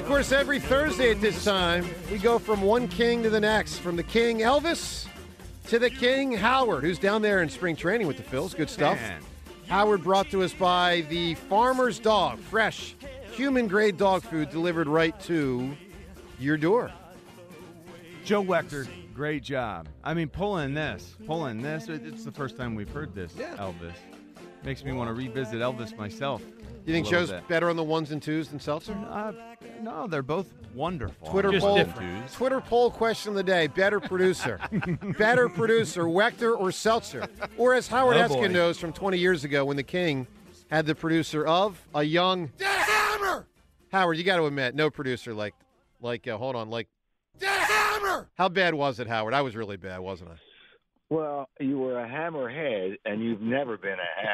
Of course, every Thursday at this time, we go from one king to the next. From the king Elvis to the king Howard, who's down there in spring training with the Phils. Good stuff. Man. Howard brought to us by the Farmer's Dog, fresh, human grade dog food delivered right to your door. Joe Wechter, great job. I mean, pulling this, pulling this. It's the first time we've heard this, Yeah. Elvis. Makes me want to revisit Elvis myself. You think Joe's bit. better on the ones and twos than Seltzer? Uh, no, they're both wonderful. Twitter Just poll. different. Twitter poll question of the day: Better producer, better producer, Wechter or Seltzer? Or as Howard Oh, Eskin knows from 20 years ago when the King had the producer of a young Hammer. Howard, you got to admit, no producer like, like, uh, hold on, like Hammer. How bad was it, Howard? I was really bad, wasn't I? Well, you were a hammerhead, and you've never been a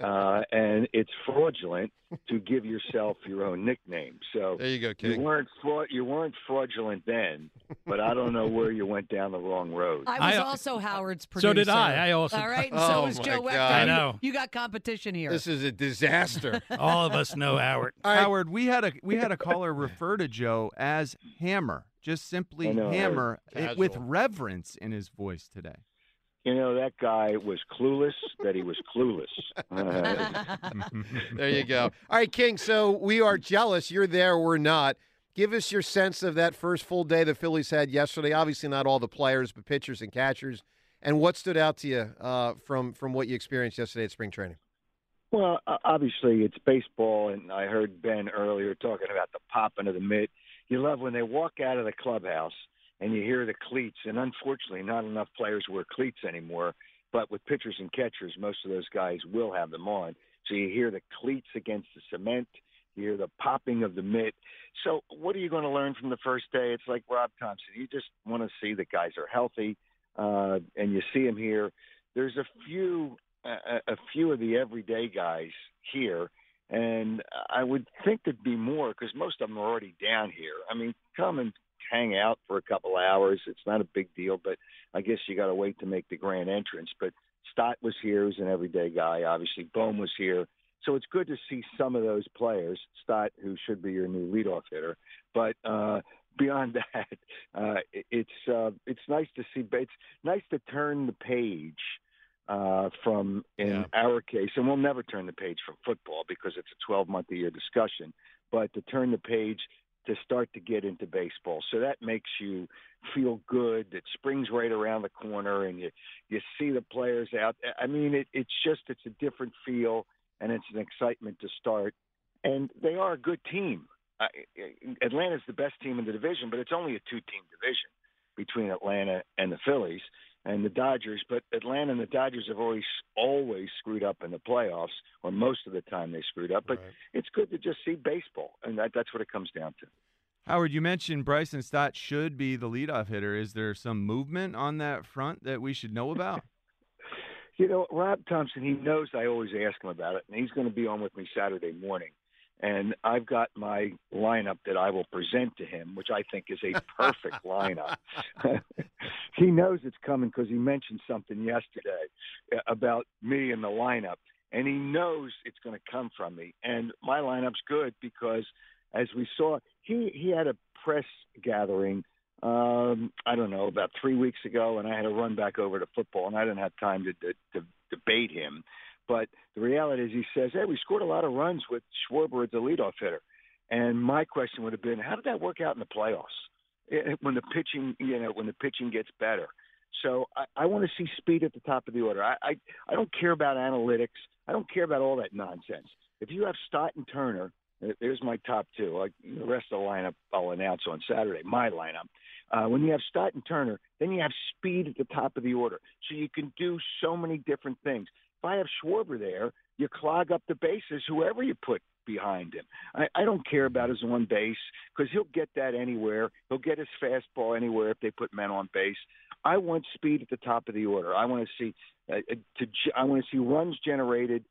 hammer, uh, and it's fraudulent to give yourself your own nickname. So There you go, King. you weren't fraud, you weren't fraudulent then, but I don't know where you went down the wrong road. I was I- also Howard's producer. So did I. I also. All right, and Oh, so was my Joe Wechter. God. I know. You got competition here. This is a disaster. All of us know Howard. All right. Howard, we had a we had a caller refer to Joe as Hammer, just simply know, Hammer, it, with reverence in his voice today. You know that guy was clueless that he was clueless. Uh, There you go. All right, King. So we are jealous. You're there. We're not. Give us your sense of that first full day the Phillies had yesterday. Obviously, not all the players, but pitchers and catchers. And what stood out to you uh, from from what you experienced yesterday at spring training? Well, obviously it's baseball, and I heard Ben earlier talking about the popping of the mitt. You love when they walk out of the clubhouse and you hear the cleats, and unfortunately, not enough players wear cleats anymore. But with pitchers and catchers, most of those guys will have them on. So you hear the cleats against the cement. You hear the popping of the mitt. So what are you going to learn from the first day? It's like Rob Thomson. You just want to see that guys are healthy, uh, and you see them here. There's a few a, a few of the everyday guys here, and I would think there'd be more because most of them are already down here. I mean, come and hang out for a couple hours. It's not a big deal, but I guess you got to wait to make the grand entrance. But Stott was here, who's an everyday guy. Obviously, Bohm was here. So it's good to see some of those players. Stott, who should be your new leadoff hitter, but uh, beyond that, uh, it's uh, it's nice to see. But it's nice to turn the page uh, from in Yeah. our case, and we'll never turn the page from football because it's a 12 month a year discussion, but to turn the page to start to get into baseball. So that makes you feel good that spring's right around the corner and you you see the players out. I mean, it, it's just it's a different feel and it's an excitement to start. And they are a good team. Uh, Atlanta's the best team in the division, but it's only a two team division between Atlanta and the Phillies and the Dodgers. But Atlanta and the Dodgers have always always screwed up in the playoffs, or most of the time they screwed up. But Right. it's good to just see baseball, and that, that's what it comes down to. Howard, you mentioned Bryson Stott should be the leadoff hitter. Is there some movement on that front that we should know about? You know, Rob Thomson, he knows I always ask him about it, and he's going to be on with me Saturday morning. And I've got my lineup that I will present to him, which I think is a perfect lineup. he knows it's coming because he mentioned something yesterday uh, about me in the lineup, and he knows it's going to come from me. And my lineup's good because, as we saw, he he had a press gathering um, I don't know, about three weeks ago, and I had to run back over to football, and I didn't have time to, to, to debate him. But the reality is, he says, "Hey, we scored a lot of runs with Schwarber as the leadoff hitter." And my question would have been, how did that work out in the playoffs? It- when the pitching, you know, when the pitching gets better. So I, I want to see speed at the top of the order. I, I I don't care about analytics. I don't care about all that nonsense. If you have Stott and Turner, there's my top two. Like the rest of the lineup, I'll announce on Saturday. My lineup. Uh, when you have Stott and Turner, then you have speed at the top of the order, so you can do so many different things. If I have Schwarber there, you clog up the bases. Whoever you put behind him, I, I don't care about his on base because he'll get that anywhere. He'll get his fastball anywhere if they put men on base. I want speed at the top of the order. I want to see uh, uh, to I want to see runs generated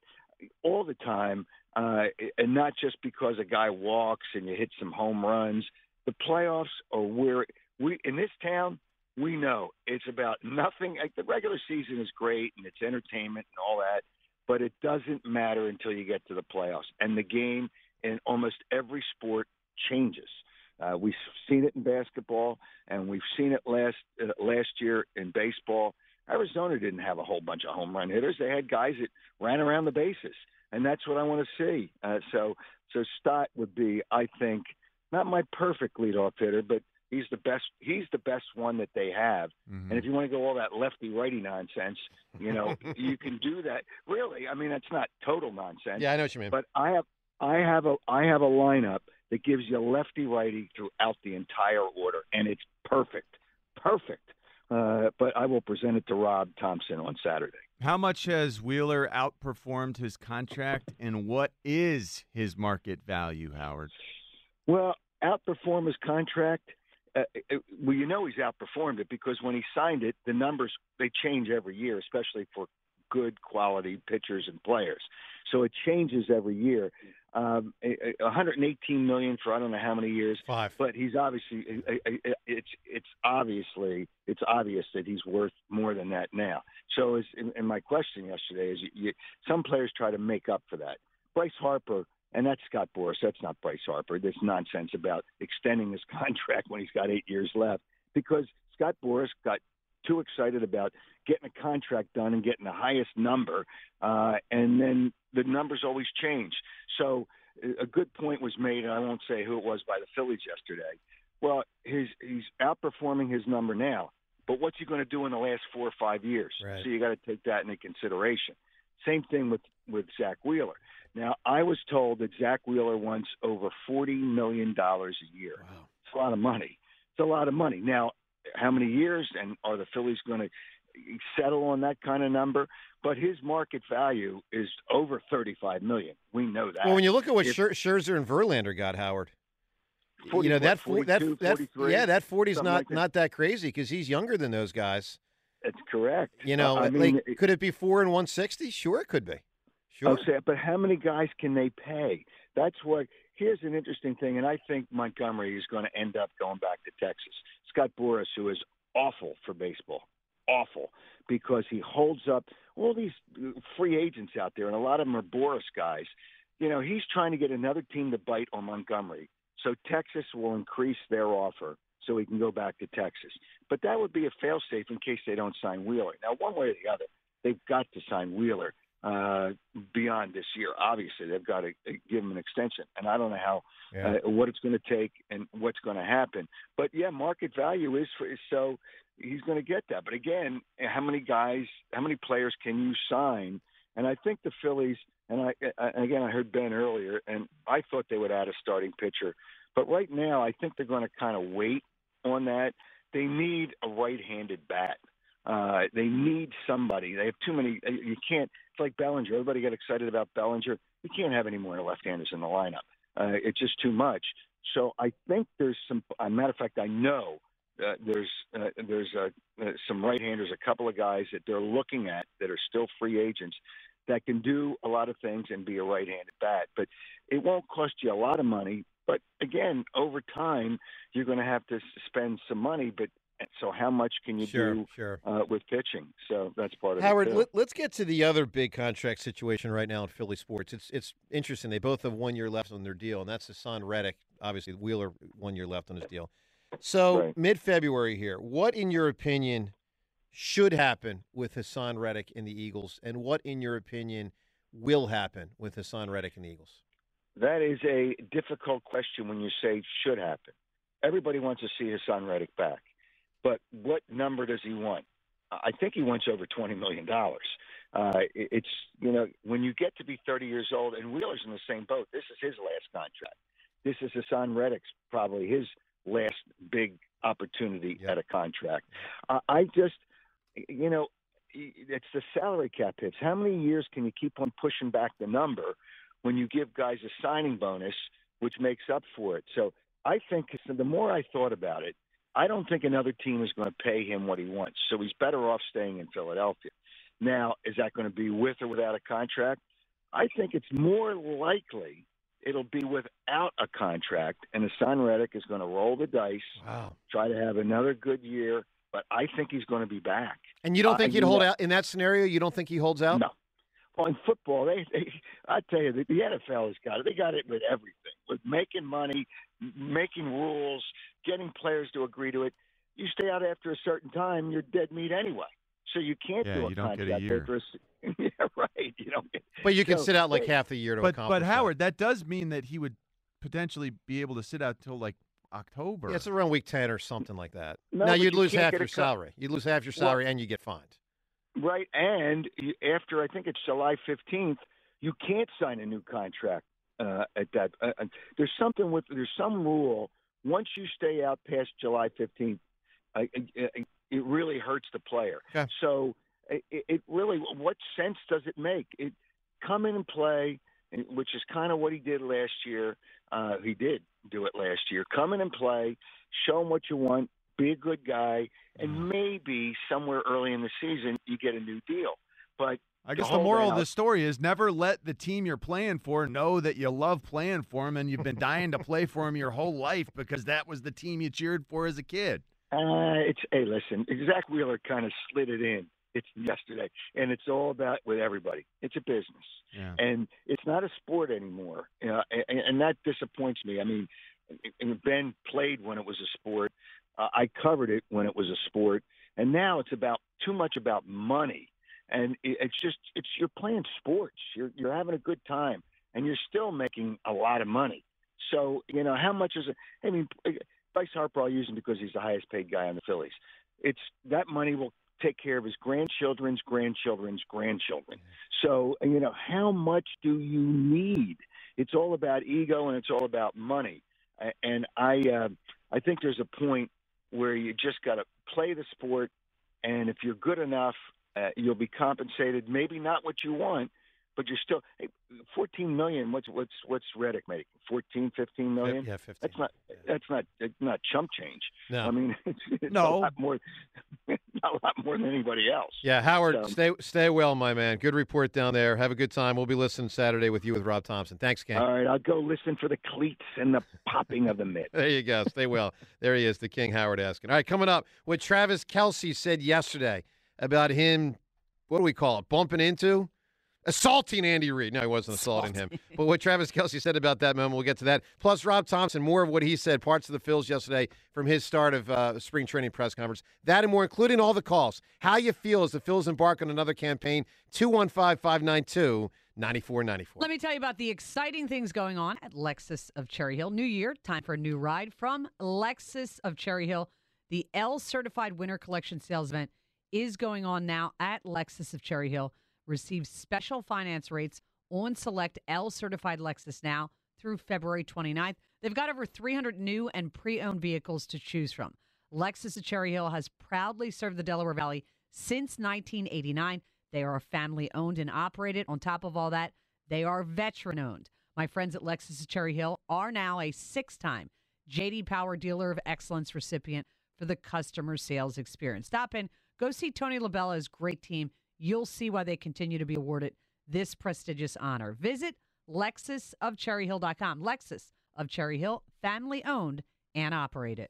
all the time, uh, and not just because a guy walks and you hit some home runs. The playoffs are where we in this town. We know it's about nothing. Like the regular season is great and it's entertainment and all that, but it doesn't matter until you get to the playoffs. And the game in almost every sport changes. Uh, we've seen it in basketball, and we've seen it last uh, last year in baseball. Arizona didn't have a whole bunch of home run hitters; they had guys that ran around the bases, and that's what I want to see. Uh, so, so Stott would be, I think, not my perfect leadoff hitter, but he's the best. He's the best one that they have. Mm-hmm. And if you want to go all that lefty righty nonsense, you know, you can do that. Really, I mean, that's not total nonsense. Yeah, I know what you mean. But I have I have a I have a lineup that gives you lefty righty throughout the entire order, and it's perfect, perfect. Uh, but I will present it to Rob Thomson on Saturday. How much has Wheeler outperformed his contract, and what is his market value, Howard? Well, outperform his contract. Uh, uh, well, you know he's outperformed it because when he signed it, the numbers they change every year, especially for good quality pitchers and players. So it changes every year. Um, a- a- 118 million for I don't know how many years. Five. But he's obviously it's it's obviously it's obvious that he's worth more than that now. So is and my question yesterday is you, you, some players try to make up for that. Bryce Harper and that's Scott Boras. That's not Bryce Harper. This nonsense about extending his contract when he's got eight years left because Scott Boras got too excited about getting a contract done and getting the highest number, uh, and then the numbers always change. So a good point was made, and I won't say who it was by the Phillies yesterday. Well, his, he's outperforming his number now, but what's he going to do in the last four or five years? Right. So you got to take that into consideration. Same thing with with Zack Wheeler. Now, I was told that Zack Wheeler wants over forty million dollars a year. Wow. It's a lot of money. It's a lot of money. Now, how many years and are the Phillies going to settle on that kind of number? But his market value is over thirty-five million. We know that. Well, when you look at what If- Scherzer and Verlander got, Howard, 40 you know that fo- that 42, that yeah, that forty's not like that. not that crazy because he's younger than those guys. That's correct. You know, I mean, like could it be four and one sixty? Sure, it could be. Sure. Oh, but how many guys can they pay? That's what. Here's an interesting thing, and I think Montgomery is going to end up going back to Texas. Scott Boras, who is awful for baseball, awful because he holds up all these uh, free agents out there, and a lot of them are Boras guys. You know, he's trying to get another team to bite on Montgomery, so Texas will increase their offer so he can go back to Texas. But that would be a failsafe in case they don't sign Wheeler. Now, one way or the other, they've got to sign Wheeler uh, beyond this year. Obviously, they've got to uh, give him an extension, and I don't know how Yeah. uh, what it's going to take and what's going to happen. But yeah, market value is for so he's going to get that. But again, how many guys, how many players can you sign? And I think the Phillies, and I and again I heard Ben earlier, and I thought they would add a starting pitcher, but right now I think they're going to kind of wait on that. They need a right-handed bat. Uh, they need somebody. They have too many. uh, You can't. It's like Bellinger. Everybody got excited about Bellinger. You can't have any more left-handers in the lineup. Uh, it's just too much. So I think there's some. A matter of fact, I know uh, there's uh, there's uh, uh, some right-handers, a couple of guys that they're looking at that are still free agents that can do a lot of things and be a right-handed bat. But it won't cost you a lot of money. But again, over time, you're going to have to spend some money. But so how much can you Sure, do sure. uh, with pitching? So that's part of Howard, it. Howard, let, let's get to the other big contract situation right now in Philly sports. It's it's interesting. They both have one year left on their deal, and that's Haason Reddick. Obviously, Wheeler one year left on his deal. So Right. mid February here, what in your opinion should happen with Haason Reddick in the Eagles, and what in your opinion will happen with Haason Reddick and the Eagles? That is a difficult question when you say should happen. Everybody wants to see Haason Reddick back, but what number does he want? I think he wants over twenty million dollars. Uh, it's you know when you get to be 30 years old, and Wheeler's in the same boat. This is his last contract. This is Haason Reddick's probably his last big opportunity at a contract. Uh, I just you know it's the salary cap hits. How many years can you keep on pushing back the number when you give guys a signing bonus, which makes up for it? So I think the more I thought about it, I don't think another team is going to pay him what he wants. So he's better off staying in Philadelphia. Now, is that going to be with or without a contract? I think it's more likely it'll be without a contract, and Haason Reddick is going to roll the dice, wow. try to have another good year. But I think he's going to be back. And you don't Uh, think he'd hold know- out in that scenario? You don't think he holds out? No. Well, in football, they, they I tell you, the, the NFL has got it. They got it with everything, with making money, making rules, getting players to agree to it. You stay out after a certain time, you're dead meat anyway. So you can't Yeah, do a you don't get a year. after a s- yeah, right. You don't get. But you can So, sit out like half the year to But accomplish but. Howard, that does mean that he would potentially be able to sit out till like October. Yeah, it's around week 10 or something like that. No, now, you'd you lose half your co- salary. You'd lose half your Well- salary and you get fined. Right, and after I think it's July fifteenth, you can't sign a new contract uh, at that. Uh, there's something with there's some rule. Once you stay out past July fifteenth, uh, uh, it really hurts the player. Okay. So it, it really, what sense does it make? It come in and play, which is kind of what he did last year. Uh, he did do it last year. Come in and play, show him what you want, be a good guy, and maybe somewhere early in the season you get a new deal. But I guess to the moral of the story is never let the team you're playing for know that you love playing for them and you've been dying to play for them your whole life because that was the team you cheered for as a kid. Uh, it's hey, listen, Zack Wheeler kind of slid it in. It's yesterday, and it's all about with everybody. It's a business, Yeah. and it's not a sport anymore. You know, and, and that disappoints me. I mean, and Ben played when it was a sport. Uh, I covered it when it was a sport, and now it's about too much about money. And it, it's just it's you're playing sports. You're you're having a good time, and you're still making a lot of money. So you know how much is it? I mean, Bryce Harper, I'll use him because he's the highest paid guy on the Phillies. It's that money will take care of his grandchildren's grandchildren's grandchildren. So you know how much do you need? It's all about ego and it's all about money. And I uh, I think there's a point where you just got to play the sport, and if you're good enough, uh, you'll be compensated. Maybe not what you want, but you're still hey, 14 million. What's what's what's Reddick making? 14, 15 million. Yeah, 15. That's not that's not it's not chump change. No. I mean it's, it's No. a lot more not a lot more than anybody else. Yeah, Howard, So- stay stay well, my man. Good report down there. Have a good time. We'll be listening Saturday with you with Rob Thomson. Thanks, Ken. All right, I'll go listen for the cleats and the popping of the mitt. There you go. Stay well. There he is, the King Howard Eskin. All right, coming up, what Travis Kelce said yesterday about him, what do we call it, bumping into? Assaulting Andy Reid. No, he wasn't assaulting him. But what Travis Kelce said about that moment, we'll get to that. Plus, Rob Thomson, more of what he said, parts of the Phils yesterday from his start of uh, spring training press conference. That and more, including all the calls. How you feel as the Phils embark on another campaign. 215 592 9494. Let me tell you about the exciting things going on at Lexus of Cherry Hill. New year, time for a new ride from Lexus of Cherry Hill. The L Certified Winter Collection sales event is going on now at Lexus of Cherry Hill. Receive special finance rates on select L Certified Lexus now through February 29th. They've got over 300 new and pre owned vehicles to choose from. Lexus of Cherry Hill has proudly served the Delaware Valley since 1989. They are family owned and operated. On top of all that, they are veteran owned. My friends at Lexus of Cherry Hill are now a six time JD Power Dealer of Excellence recipient for the customer sales experience. Stop in, go see Tony Labella's great team. You'll see why they continue to be awarded this prestigious honor. Visit lexusofcherryhill.com. Lexus of Cherry Hill, family owned and operated.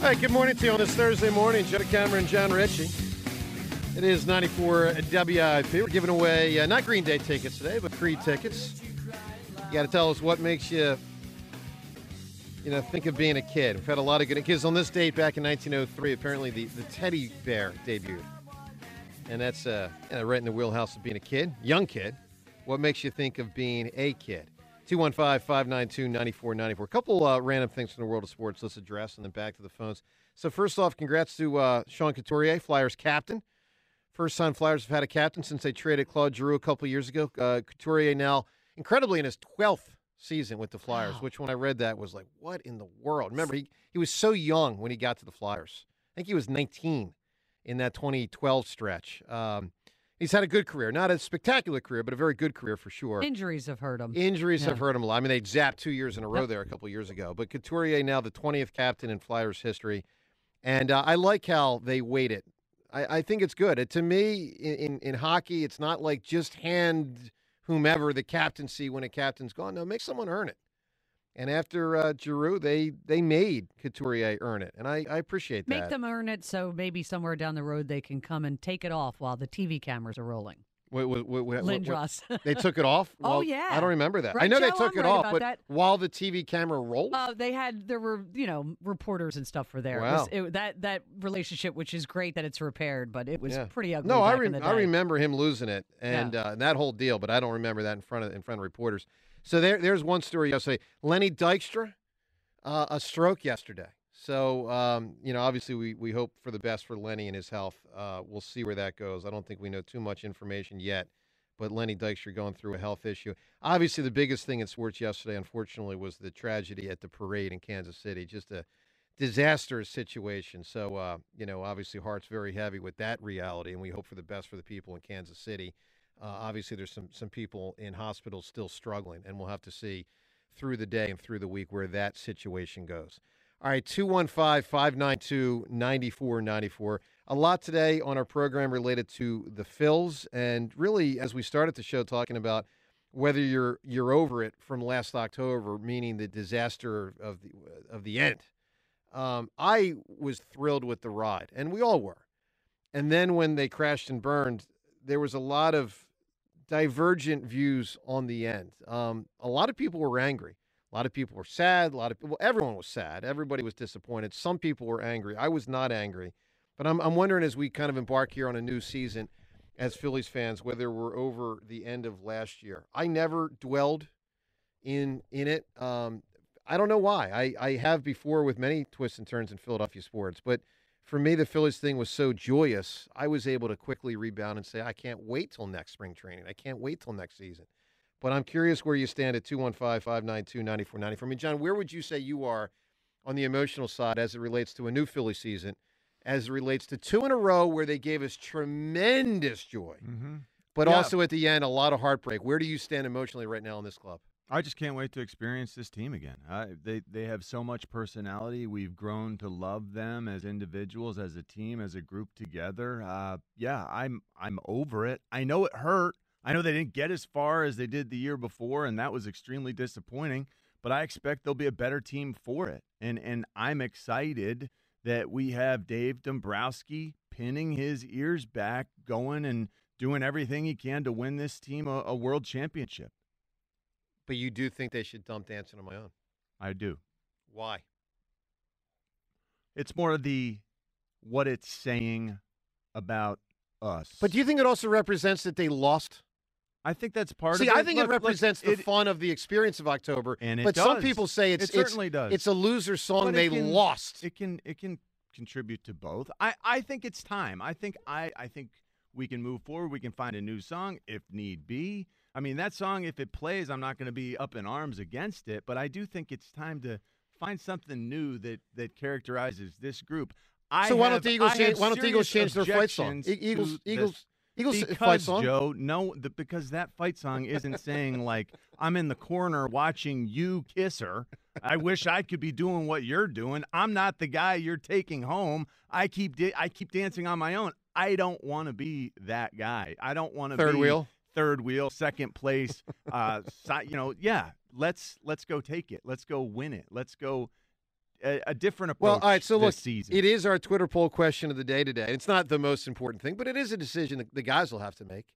Right, good morning to you on this Thursday morning. Joe DeCamara, Jon Ritchie. It is 94 WIP. We're giving away uh, not Green Day tickets today, but free tickets. You got to tell us what makes you, you know, think of being a kid. We've had a lot of good kids on this date back in 1903. Apparently, the, the teddy bear debuted, and that's uh, right in the wheelhouse of being a kid, young kid. What makes you think of being a kid? 215 592 9494. A couple uh, random things from the world of sports let's address, and then back to the phones. So, first off, congrats to uh, Sean Couturier, Flyers captain. First time Flyers have had a captain since they traded Claude Giroux a couple years ago. Uh, Couturier now, incredibly, in his 12th season with the Flyers, wow. which when I read that was like, what in the world? Remember, he, he was so young when he got to the Flyers. I think he was 19 in that 2012 stretch. Um, He's had a good career, not a spectacular career, but a very good career for sure. Injuries have hurt him. Injuries yeah. have hurt him a lot. I mean, they zapped two years in a row there a couple years ago. But Couturier now the 20th captain in Flyers history, and uh, I like how they weight it. I, I think it's good. It, to me, in, in, in hockey, it's not like just hand whomever the captaincy when a captain's gone. No, make someone earn it. And after uh, Giroux, they they made Couturier earn it, and I, I appreciate that. Make them earn it, so maybe somewhere down the road they can come and take it off while the TV cameras are rolling. Wait, wait, wait, Lindros. they took it off. oh yeah, I don't remember that. Right, I know Joe, they took I'm it right off, but that. while the TV camera rolled, uh, they had there were you know reporters and stuff for there. Wow. It was, it, that that relationship, which is great that it's repaired, but it was yeah. pretty ugly. No, I re- I remember him losing it and yeah. uh, that whole deal, but I don't remember that in front of in front of reporters. So there, there's one story yesterday. Lenny Dykstra uh, a stroke yesterday. So, um, you know, obviously we, we hope for the best for Lenny and his health. Uh, we'll see where that goes. I don't think we know too much information yet, but Lenny Dykstra going through a health issue. Obviously, the biggest thing in sports yesterday, unfortunately, was the tragedy at the parade in Kansas City. Just a disastrous situation. So, uh, you know, obviously, heart's very heavy with that reality, and we hope for the best for the people in Kansas City. Uh, obviously, there's some some people in hospitals still struggling, and we'll have to see through the day and through the week where that situation goes. All right, 215 592 9494. A lot today on our program related to the Phils. And really, as we started the show talking about whether you're you're over it from last October, meaning the disaster of the of the end. Um, I was thrilled with the ride, and we all were. And then when they crashed and burned, there was a lot of divergent views on the end. Um, a lot of people were angry. A lot of people were sad. A lot of people, everyone was sad. Everybody was disappointed. Some people were angry. I was not angry. But I'm, I'm wondering as we kind of embark here on a new season as Phillies fans, whether we're over the end of last year. I never dwelled in in it. Um, I don't know why. I, I have before with many twists and turns in Philadelphia sports, but for me, the Phillies thing was so joyous. I was able to quickly rebound and say, I can't wait till next spring training. I can't wait till next season. But I'm curious where you stand at 215 592 9494. I mean, John, where would you say you are on the emotional side as it relates to a new Philly season, as it relates to two in a row where they gave us tremendous joy, Mm-hmm. but Yeah. also at the end, a lot of heartbreak? Where do you stand emotionally right now in this club? I just can't wait to experience this team again. I, they they have so much personality. We've grown to love them as individuals, as a team, as a group together. Uh, yeah, I'm I'm over it. I know it hurt. I know they didn't get as far as they did the year before, and that was extremely disappointing. But I expect they'll be a better team for it, and and I'm excited that we have Dave Dombrowski pinning his ears back, going and doing everything he can to win this team a, a world championship. But you do think they should dump Dancing on My Own. I do. Why? It's more of the what it's saying about us. But do you think it also represents that they lost? I think that's part See, of it. I think Look, it look, represents the it- fun of the experience of October. And it but some people say it's It certainly it's, does. It's a loser song. But they can- lost. It can it can contribute to both. I I think it's time. I think I I think we can move forward. We can find a new song if need be. I mean, that song if it plays, I'm not going to be up in arms against it, but I do think it's time to find something new that that characterizes this group. I So why don't the Eagles change- why don't the Eagles change their fight song? Eagles- Eagles-. Eagles because, fight song? Joe, no, the, because that fight song isn't saying like I'm in the corner watching you kiss her. I wish I could be doing what you're doing. I'm not the guy you're taking home. I keep da- I keep dancing on my own. I don't want to be that guy. I don't want to Third be wheel? Third wheel, second place. Uh, si- you know, yeah. Let's let's go take it. Let's go win it. Let's go a, a different approach. Well, all right. So this look, season. it is our Twitter poll question of the day today. It's not the most important thing, but it is a decision that the guys will have to make.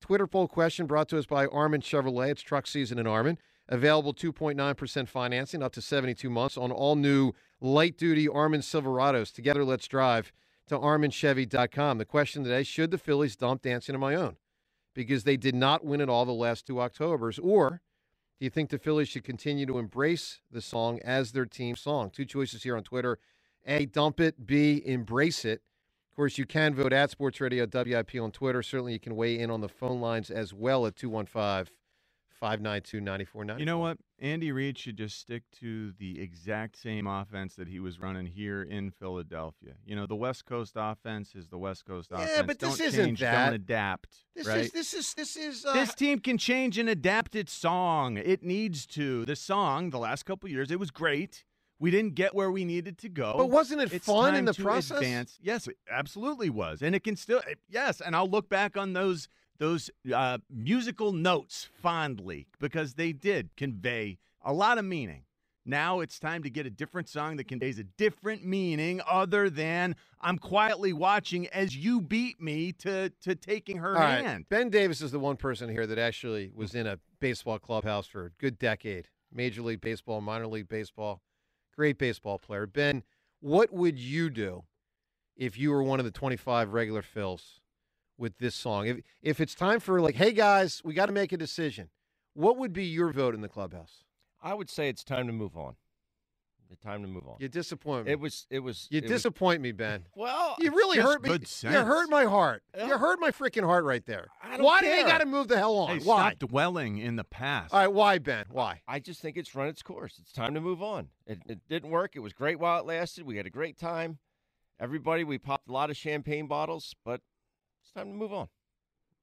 Twitter poll question brought to us by Armin Chevrolet. It's truck season in Armin. Available 2.9% financing up to 72 months on all new light duty Armin Silverados. Together, let's drive to ArminChevy.com. The question today should the Phillies dump Dancing on My Own? Because they did not win it all the last two Octobers. Or do you think the Phillies should continue to embrace the song as their team song? Two choices here on Twitter. A, dump it. B, embrace it. Of course, you can vote at Sports Radio WIP on Twitter. Certainly, you can weigh in on the phone lines as well at 215 592 9490. You know what? Andy Reid should just stick to the exact same offense that he was running here in Philadelphia. You know, the West Coast offense is the West Coast Yeah, offense. Yeah, but this don't isn't change, that. Don't adapt. This right? is this is this is uh, this team can change and adapt its song. It needs to. The song, the last couple years, it was great. We didn't get where we needed to go. But wasn't it It's fun in the process? Advance. Yes, it absolutely was, and it can still. Yes, and I'll look back on those those uh, musical notes fondly because they did convey a lot of meaning. Now it's time to get a different song that conveys a different meaning other than I'm quietly watching as you beat me to to taking her All right. hand. Ben Davis is the one person here that actually was in a baseball clubhouse for a good decade. Major League Baseball, minor league baseball. Great baseball player. Ben, what would you do if you were one of the 25 regular Phils with this song? If if it's time for like, hey guys, we got to make a decision. What would be your vote in the clubhouse? I would say it's time to move on. The time to move on. You disappoint me. It was. It was. You it was- disappoint me, Ben. well, You really hurt me. You hurt my heart. You hurt my freaking heart right there. Why do they got to move the hell on? Hey, Why? stop dwelling in the past. All right, why, Ben? Why? I just think it's run its course. It's time to move on. It, it didn't work. It was great while it lasted. We had a great time. Everybody, we popped a lot of champagne bottles, but it's time to move on.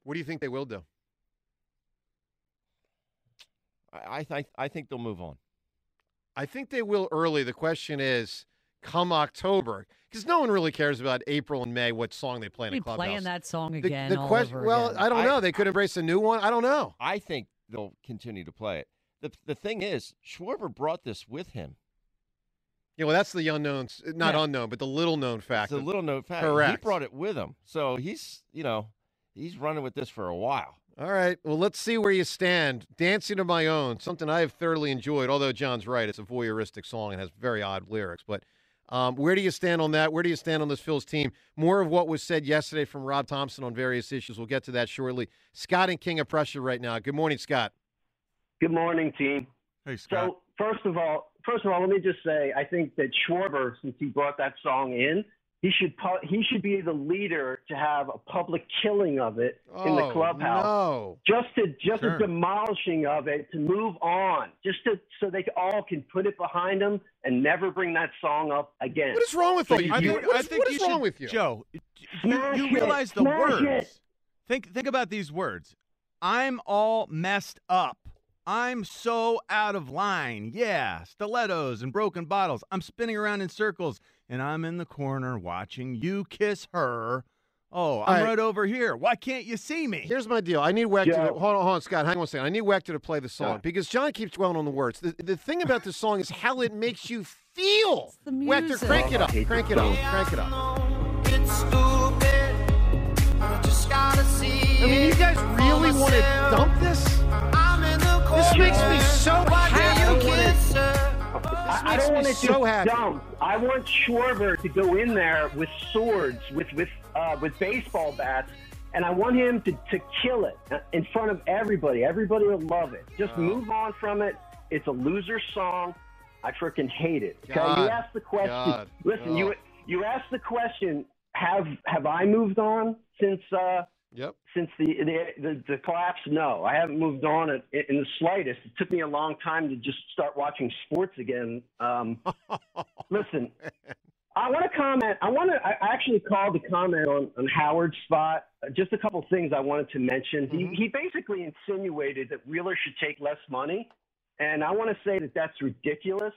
What do you think they will do? I I, th- I think they'll move on. I think they will early. The question is, come October, because no one really cares about April and May. What song they play in a clubhouse? playing that song The- again. The, all question. over Well, again. I don't I- know. They could embrace a new one. I don't know. I think they'll continue to play it. The the thing is, Schwarber brought this with him. Yeah, well, that's the unknown, not Yeah. unknown, but the little known fact. It's a little known fact. Correct. He brought it with him, so he's you know he's running with this for a while. All right. Well, let's see where you stand. Dancing to My Own, something I have thoroughly enjoyed, although John's right. It's a voyeuristic song and has very odd lyrics. But um, where do you stand on that? Where do you stand on this Phil's team? More of what was said yesterday from Rob Thomson on various issues. We'll get to that shortly. Scott and King of Prussia right now. Good morning, Scott. Good morning, team. Hey, Scott. So first of all, first of all, let me just say I think that Schwarber, since he brought that song in, He should pu- he should be the leader to have a public killing of it in the Oh, clubhouse. no. Just to just Sure. a demolishing of it to move on, just to so they all can put it behind them and never bring that song up again. What is wrong with So you? I you- think, I think what you wrong should- with you? Joe? You, you it. realize the words. it. Think think about these words. I'm all messed up. I'm so out of line. Yeah, stilettos and broken bottles. I'm spinning around in circles, and I'm in the corner watching you kiss her. Oh, I'm right. right over here. Why can't you see me? Here's my deal. I need Wechter. To, hold on, hold on, Scott. Hang on a second. I need Wechter to play the song Yeah. because John keeps dwelling on the words. The, the thing about the song is how it makes you feel. the Wechter, crank it up. hate Crank it up. Crank it up. It's stupid. I just gotta see I mean, you guys really want to dump this? I'm in the This makes me so happy. can't you kiss her? I, I don't want it so to happy. dump. I want Schwarber to go in there with swords, with with uh, with baseball bats, and I want him to, to kill it in front of everybody. Everybody will love it. Just Oh. move on from it. It's a loser song. I freaking hate it. Okay, God. you asked the question. God. Listen, you you asked the question. Have have I moved on since? Uh, Yep. since the, the the the collapse, no, I haven't moved on in, in the slightest. It took me a long time to just start watching sports again. Um, listen, I want to comment. I want to. I actually called to comment on on Howard's spot. Uh, Just a couple things I wanted to mention. Mm-hmm. He he basically insinuated that Wheeler should take less money, and I want to say that that's ridiculous.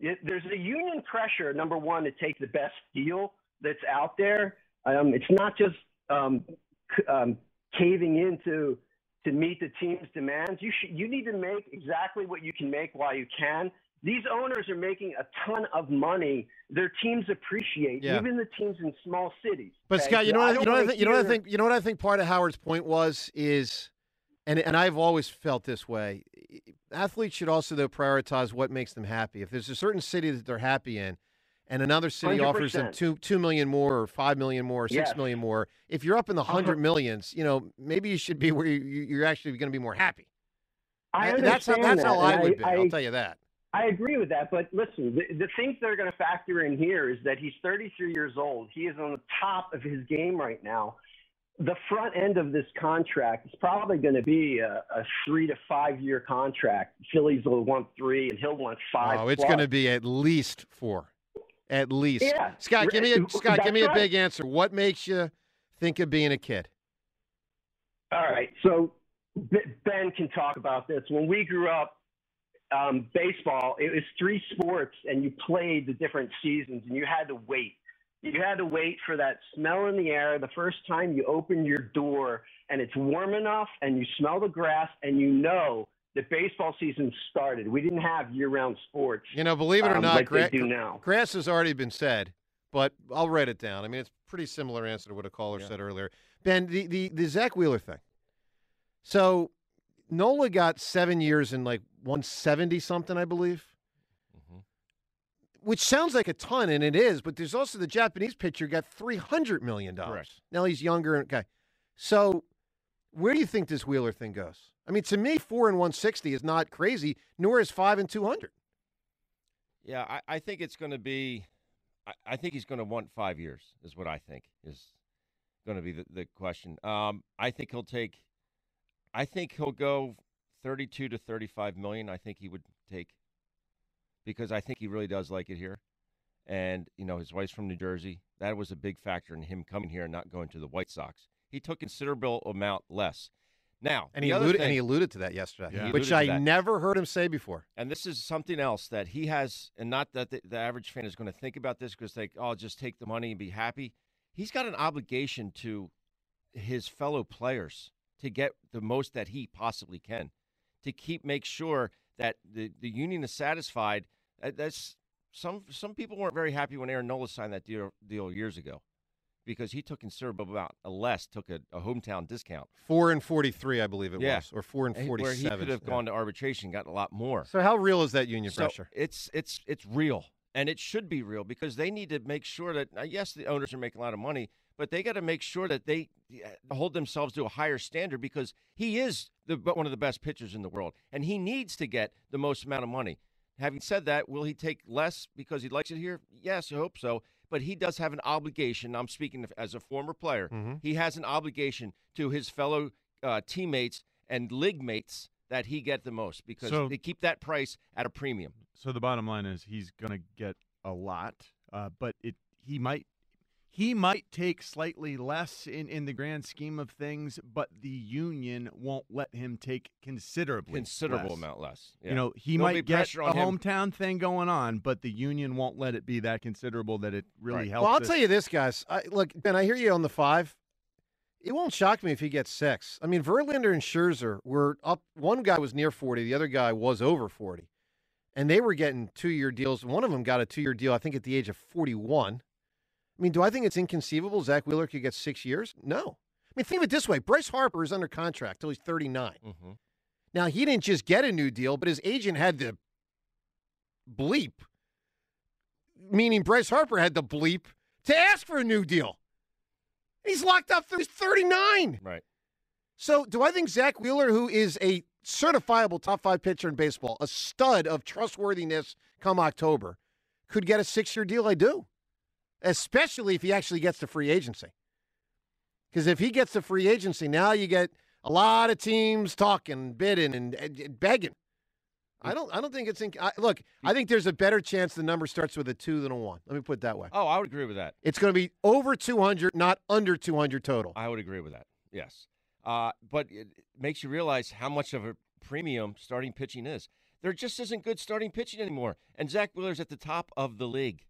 It, there's a union pressure, number one, to take the best deal that's out there. Um, it's not just um, um, caving in to to meet the team's demands. You should, you need to make exactly what you can make while you can. These owners are making a ton of money. Their teams appreciate, Yeah. even the teams in small cities. But okay? Scott, you know what I, you know what I think. You know what I think. You know what I think. Part of Howard's point was is, and and I've always felt this way. Athletes should also though prioritize what makes them happy. If there's a certain city that they're happy in, and another city offers them two two million more or five million more or six Yes. million more, if you're up in the 100 Uh-huh. you know maybe you should be where you, you're actually going to be more happy. I That- that's how that's how that, I would be. I- I'll tell you that. I agree with that, but listen, the, the things that are going to factor in here is that he's 33 years old. He is on the top of his game right now. The front end of this contract is probably going to be a, a three to five year contract. Phillies will want three, and he'll want five. Oh, it's going to be at least four, at least. Yeah. Scott, give me a That's Scott, give me a right. big answer. What makes you think of being a kid? All right. So Ben can talk about this. When we grew up, um, baseball, it was three sports, and you played the different seasons, and you had to wait. You had to wait for that smell in the air the first time you open your door, and it's warm enough, and you smell the grass, and you know that baseball season started. We didn't have year-round sports. You know, believe it or um, not, like gra- they do now. grass has already been said, but I'll write it down. I mean, it's a pretty similar answer to what a caller said earlier. Ben, the, the, the Zack Wheeler thing. So Nola got seven years in like 170 something, I believe, which sounds like a ton, and it is, but there's also the Japanese pitcher got $300 million. Correct. Now he's younger. Okay. So where do you think this Wheeler thing goes? I mean, to me, four and 160 is not crazy, nor is five and 200. Yeah, I, I think it's going to be. I, I think he's going to want five years. Is what I think is going to be the, the question. Um, I think he'll take. I think he'll go thirty-two to thirty-five million. I think he would take because I think he really does like it here, and you know his wife's from New Jersey. That was a big factor in him coming here and not going to the White Sox. He took considerable amount less. Now, And he, alluded, thing- and he alluded to that yesterday, He which I that. never heard him say before. And this is something else that he has, and not that the, the average fan is going to think about this because they, oh, just take the money and be happy. He's got an obligation to his fellow players to get the most that he possibly can, to keep make sure that the, the union is satisfied. That's some some people weren't very happy when Aaron Nola signed that deal deal years ago, because he took considerable amount, a less took a, a hometown discount. Four and 43, I believe it Yeah. was, or four and And 47. Where he could have Yeah. gone to arbitration, gotten a lot more. So how real is that union So pressure? It's it's it's real, and it should be real because they need to make sure that uh, yes, the owners are making a lot of money, but they got to make sure that they uh, hold themselves to a higher standard because he is the one of the best pitchers in the world, and he needs to get the most amount of money. Having said that, will he take less because he likes it here? Yes, I hope so. But he does have an obligation. I'm speaking of- as a former player. Mhm. He has an obligation to his fellow uh, teammates and league mates that he get the most because So- they keep that price at a premium. So the bottom line is he's going to get a lot, uh, but it he might he might take slightly less in, in the grand scheme of things, but the union won't let him take considerably Considerable less. amount less. Yeah. You know, he There'll might get a on him. hometown thing going on, but the union won't let it be that considerable that it really helps. Well, I'll us. tell you this, guys. I, look, Ben, I hear you on the five. It won't shock me if he gets six. I mean, Verlander and Scherzer were up. One guy was near 40, the other guy was over 40. And they were getting two year deals. One of them got a two year deal, I think, at the age of 41. I mean, do I think it's inconceivable Zack Wheeler could get six years? No. I mean, think of it this way Bryce Harper is under contract till he's 39. Mm-hmm. Now, he didn't just get a new deal, but his agent had to bleep, meaning Bryce Harper had to bleep to ask for a new deal. He's locked up through he's 39. Right. So, do I think Zack Wheeler, who is a certifiable top five pitcher in baseball, a stud of trustworthiness come October, could get a six year deal? I do, especially if he actually gets to free agency. Because if he gets to free agency, now you get a lot of teams talking, bidding, and, and begging. I don't. I don't think it's. In, I, look, I think there's a better chance the number starts with a two than a one. Let me put it that way. Oh, I would agree with that. It's going to be over 200, not under 200 total. I would agree with that. Yes. Uh, but it makes you realize how much of a premium starting pitching is. There just isn't good starting pitching anymore. And Zack Wheeler's at the top of the league.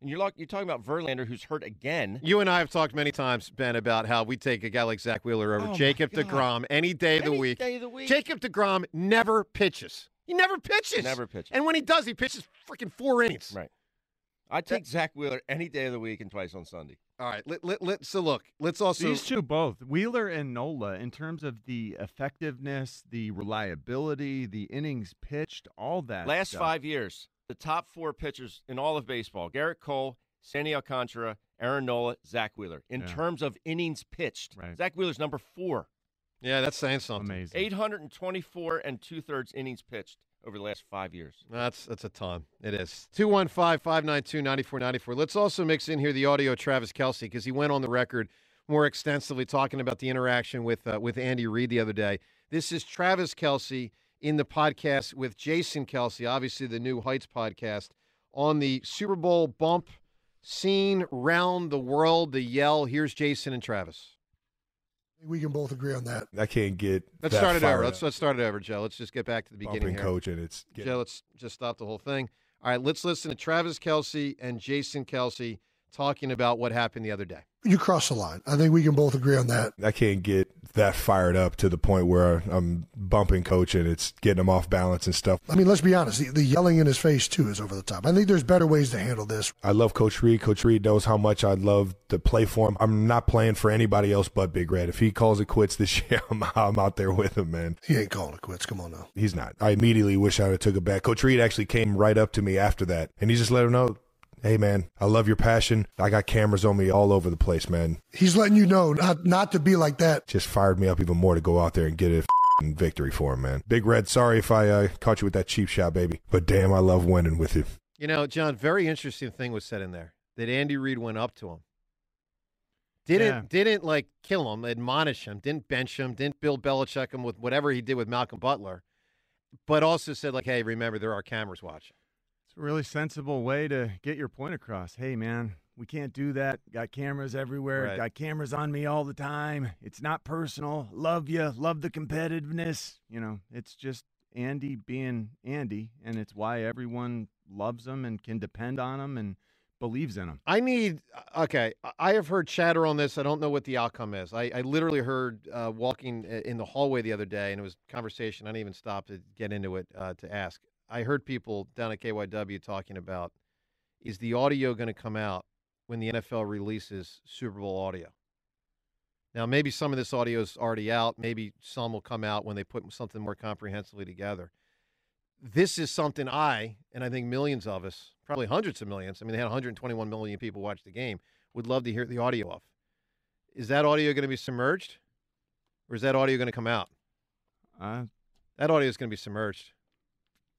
And you're, like, you're talking about Verlander, who's hurt again. You and I have talked many times, Ben, about how we take a guy like Zack Wheeler over Oh, Jacob God. DeGrom any day of the Any week. day of the week. Jacob DeGrom never pitches. He never pitches. Never pitches. And when he does, he pitches freaking four innings. Right. I take Zack Wheeler any day of the week and twice on Sunday. All right. Let, let, let, so look, let's also. These two both, Wheeler and Nola, in terms of the effectiveness, the reliability, the innings pitched, all that. Last stuff. five years, the top four pitchers in all of baseball Gerrit Cole, Sandy Alcantara, Aaron Nola, Zack Wheeler. In Yeah. terms of innings pitched, Right. Zack Wheeler's number four. Yeah, that's saying something. Amazing. 824 and two thirds innings pitched over the last five years. That's that's a ton. It is. 215 592 9494. Let's also mix in here the audio of Travis Kelce because he went on the record more extensively talking about the interaction with uh, with Andy Reid the other day. This is Travis Kelce in the podcast with Jason Kelce, obviously the new Heights podcast, on the Super Bowl bump scene round the world, the yell. Here's Jason and Travis. We can both agree on that. I can't get. Let's that start it over. fired Let's let's start it over, Joe. Let's just get back to the beginning Bumping here. coach, and it's getting- Joe, let's just stop the whole thing. All right, let's listen to Travis Kelce and Jason Kelce talking about what happened the other day. You cross the line. I think we can both agree on that. I can't get that fired up to the point where I'm bumping coach and it's getting him off balance and stuff. I mean, let's be honest. The, the yelling in his face too is over the top. I think there's better ways to handle this. I love Coach Reid. Coach Reid knows how much I love to play for him. I'm not playing for anybody else but Big Red. If he calls it quits this year, I'm, I'm out there with him, man. He ain't calling it quits. Come on now. He's not. I immediately wish I would have took it back. Coach Reid actually came right up to me after that, and he just let him know, "Hey, man, I love your passion. I got cameras on me all over the place, man." He's letting you know not not to be like that. Just fired me up even more to go out there and get a f***ing victory for him, man. Big Red, sorry if I uh, caught you with that cheap shot, baby, but damn, I love winning with you. You know, John, very interesting thing was said in there that Andy Reid went up to him. Didn't Yeah. didn't like kill him, admonish him, didn't bench him, didn't Bill Belichick him with whatever he did with Malcolm Butler, but also said like, "Hey, remember there are cameras watching." A really sensible way to get your point across. Hey, man, we can't do that. Got cameras everywhere. Right. Got cameras on me all the time. It's not personal. Love you. Love the competitiveness. You know, it's just Andy being Andy, and it's why everyone loves him and can depend on him and believes in him. I need okay. I have heard chatter on this. I don't know what the outcome is. I, I literally heard uh, walking in the hallway the other day, and it was conversation. I didn't even stop to get into it uh, to ask. I heard people down at KYW talking about is the audio going to come out when the NFL releases Super Bowl audio? Now, maybe some of this audio is already out. Maybe some will come out when they put something more comprehensively together. This is something I, and I think millions of us, probably hundreds of millions, I mean, they had 121 million people watch the game, would love to hear the audio of. Is that audio going to be submerged? Or is that audio going to come out? Uh, That audio is going to be submerged.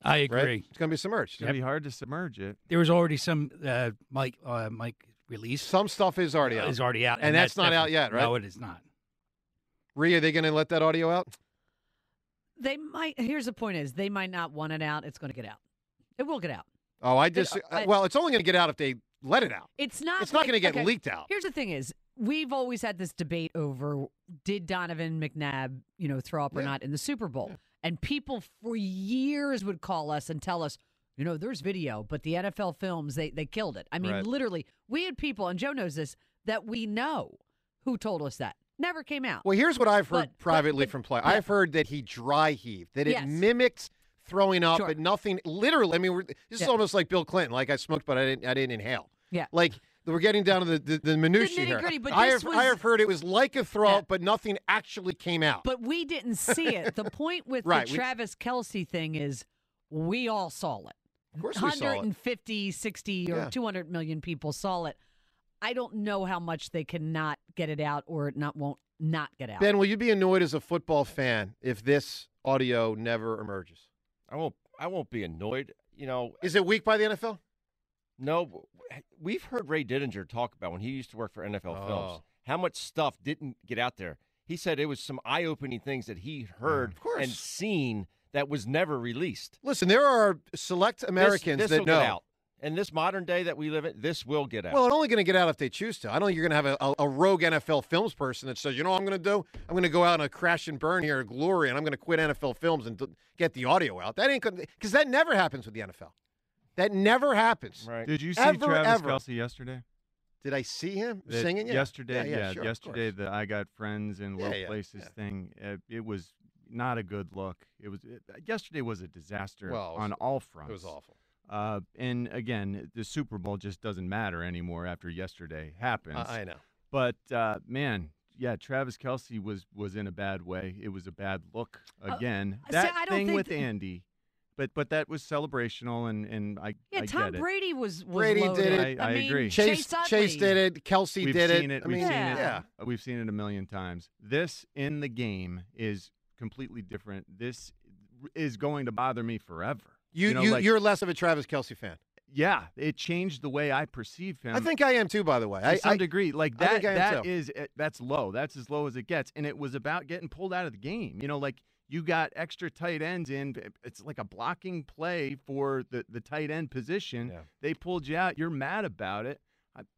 I right? agree. It's going to be submerged. It's gonna be hard to submerge it. There was already some uh, Mike uh, Mike release. Some stuff is already out. Is already out, and, that's, not out yet, right? No, it is not. Rhea, are they going to let that audio out? They might. Here's the point: is they might not want it out. It's going to get out. It will get out. Oh, I It- just I- well, it's only going to get out if they let it out. It's not. It's not like- going to get okay, leaked out. Here's the thing: is we've always had this debate over did Donovan McNabb, you know, throw up or not in the Super Bowl, and people for years would call us and tell us, you know, there's video, but the NFL films they they killed it. I mean, Right. literally, we had people, and Joe knows this, that we know who told us that never came out. Well, here's what I've heard But- privately but- from yeah. I've heard that he dry heaved, that it Yes. mimicked throwing up, Sure. but nothing. Literally, I mean, we're, this is almost like Bill Clinton. Like I smoked, but I didn't. I didn't inhale. Yeah. Like we're getting down to the the, the minutia here. but I this have I have heard it was like a throw Yeah. but nothing actually came out. But we didn't see it. The point with Right, the we- Travis Kelce thing is we all saw it. Of course we saw it. 150, 60, or Yeah. 200 million people saw it. I don't know how much they cannot get it out or it not won't not get out. Ben, will you be annoyed as a football fan if this audio never emerges? I won't. I won't be annoyed. You know, Is it weak by the NFL? No. We've heard Ray Didinger talk about when he used to work for NFL Films Oh. how much stuff didn't get out there. He said it was some eye-opening things that he heard course. and seen that was never released. Listen, there are select Americans this, that will know. get out. In this modern day that we live in, this will get out. Well, it's only going to get out if they choose to. I don't think you're going to have a, a, a rogue NFL Films person that says, you know what I'm going to do? I'm going to go out and crash and burn here at Glory, and I'm going to quit NFL Films and d- get the audio out. That ain't going because that never happens with the NFL. That never happens. right. Did you see Ever, Travis ever. Kelce yesterday? Did I see him That singing? Yeah. Yesterday, yeah, yeah, sure, yesterday course. the I got friends in low Yeah, yeah, places yeah. thing. Uh, it was not a good look. It was it, yesterday was a disaster Well, was- on all fronts. It was awful. Uh, and again, the Super Bowl just doesn't matter anymore after yesterday happens. I, I know. But uh, man, yeah, Travis Kelce was was in a bad way. It was a bad look again. see, that I don't thing think with th- Andy, but but that was celebrational, and and I yeah, I Tom get it. Brady was, was Brady loaded. did it. I- I mean, agree. Chase Chase, Chase did it. Kelce We've did seen it. it. I We've mean, seen Yeah. it. yeah. We've seen it a million times. This in the game is completely different. This is going to bother me forever. You, you, know, you like- are less of a Travis Kelce fan. yeah, it changed the way I perceive him. I think I am too. By the way, to I, some I, degree, like that. think I am that too. is eh, that's low. That's as low as it gets, and it was about getting pulled out of the game. You know, like you got extra tight ends in. It's like a blocking play for the the tight end position. Yeah. They pulled you out. You're mad about it.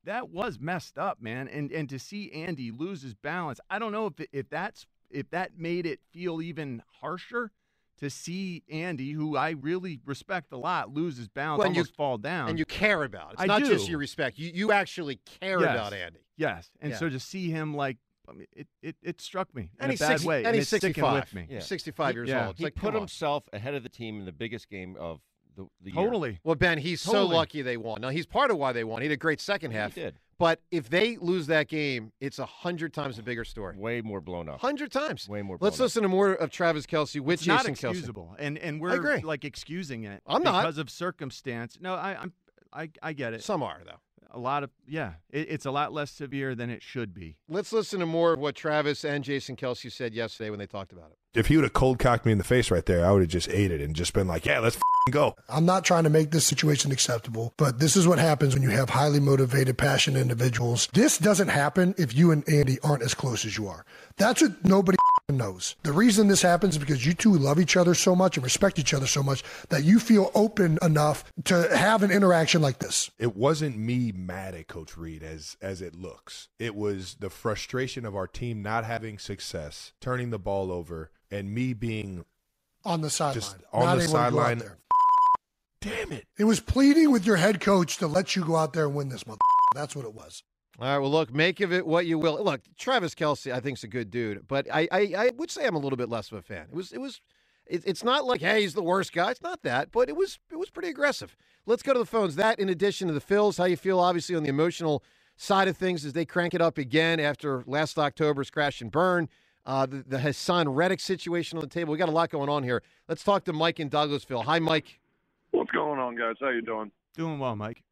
That was messed up, man. And and to see Andy lose his balance, I don't know if it, if that's if that made it feel even harsher to see Andy, who I really respect a lot, lose his balance, Well, and you- fall down. and you care about it. It's I not just do. you respect. You you actually care Yes. about Andy. Yes, and Yeah. so to see him like, I mean, it, it, it struck me in And a he's bad 60 way, and and he's 65. with me. Yeah. 65 years yeah. old. It's he like, put come on. himself ahead of the team in the biggest game of the, the year. Totally. Well, Ben, he's so lucky they won. Now he's part of why they won. He had a great second half. He did. But if they lose that game, it's a hundred times a bigger story. Way more blown up. Hundred times. Way more. Let's blown up. listen to more of Travis Kelce with It's not Jason Kelce. excusable, and and we're like excusing it. I'm not. because of circumstance. No, I I'm, I I get it. Some are though. A lot of yeah, it, it's a lot less severe than it should be. Let's listen to more of what Travis and Jason Kelce said yesterday when they talked about it. If he would have cold cocked me in the face right there, I would have just ate it and just been like, yeah, let's f***ing go. I'm not trying to make this situation acceptable, but this is what happens when you have highly motivated, passionate individuals. This doesn't happen if you and Andy aren't as close as you are. That's what nobody knows. The reason this happens is because you two love each other so much and respect each other so much that you feel open enough to have an interaction like this. It wasn't me mad at Coach Reid as as it looks. It was the frustration of our team not having success, turning the ball over, and me being On the sideline. just on not the able to go out sideline. Damn it. It was pleading with your head coach to let you go out there and win this month. That's what it was. All right. Well, look, make of it what you will. Look, Travis Kelce, I think's a good dude, but I, I, I would say I'm a little bit less of a fan. It was, it was, it, it's not like hey, he's the worst guy. It's not that, but it was, it was pretty aggressive. Let's go to the phones. That, in addition to the Phils, how you feel, obviously, on the emotional side of things as they crank it up again after last October's crash and burn. Uh, the, the Haason Reddick situation on the table. We got a lot going on here. Let's talk to Mike in Douglasville. Hi, Mike. What's going on, guys? How you doing? Doing well, Mike.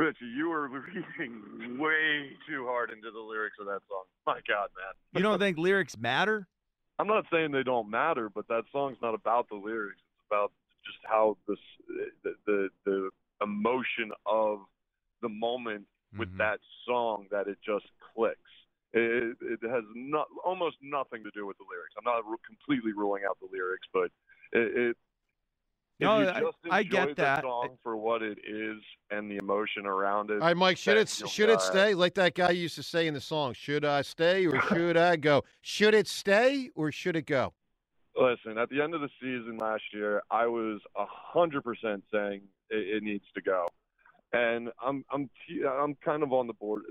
Rich, you were reading way too hard into the lyrics of that song. My God, man. You don't think lyrics matter? I'm not saying they don't matter, but that song's not about the lyrics. It's about just how this the the, the emotion of the moment with Mm-hmm. that song that it just clicks. It, it has not almost nothing to do with the lyrics. I'm not completely ruling out the lyrics, but it. it No, you I- just I enjoy get the that. song for what it is and the emotion around it. All right, Mike, should it you'll should it die. stay like that guy used to say in the song? Should I stay or should I go? Should it stay or should it go? Listen, at the end of the season last year, I was a hundred percent saying it, it needs to go, and I'm I'm t- I'm kind of on the board,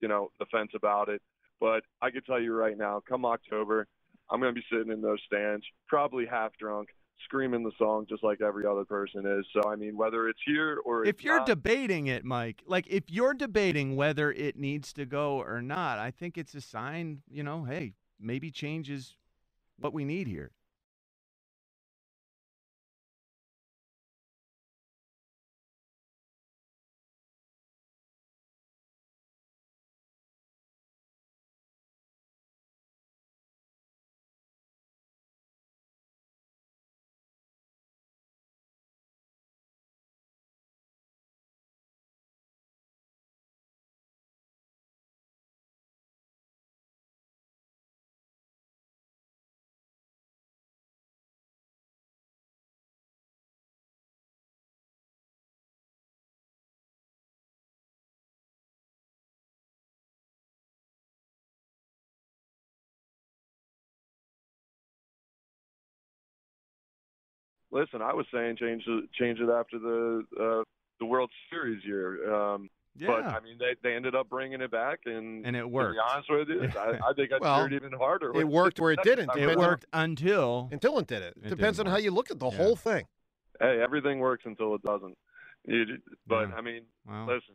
you know, the fence about it. But I can tell you right now, come October, I'm going to be sitting in those stands, probably half drunk, screaming the song just like every other person is. So I mean, whether it's here or if it's you're not, debating it, Mike, like if you're debating whether it needs to go or not, I think it's a sign, you know, hey, maybe change is what we need here. Listen, I was saying change it change it after the uh, the World Series year. Um, But I mean, they they ended up bringing it back, and And it To worked. be honest with you, I, I think I Well, cheered even harder. It worked where it didn't. It Depends on- worked until until it did it. It Depends on didn't how you look at the Yeah. whole thing. Hey, everything works until it doesn't. You, but Yeah. I mean, Well, listen,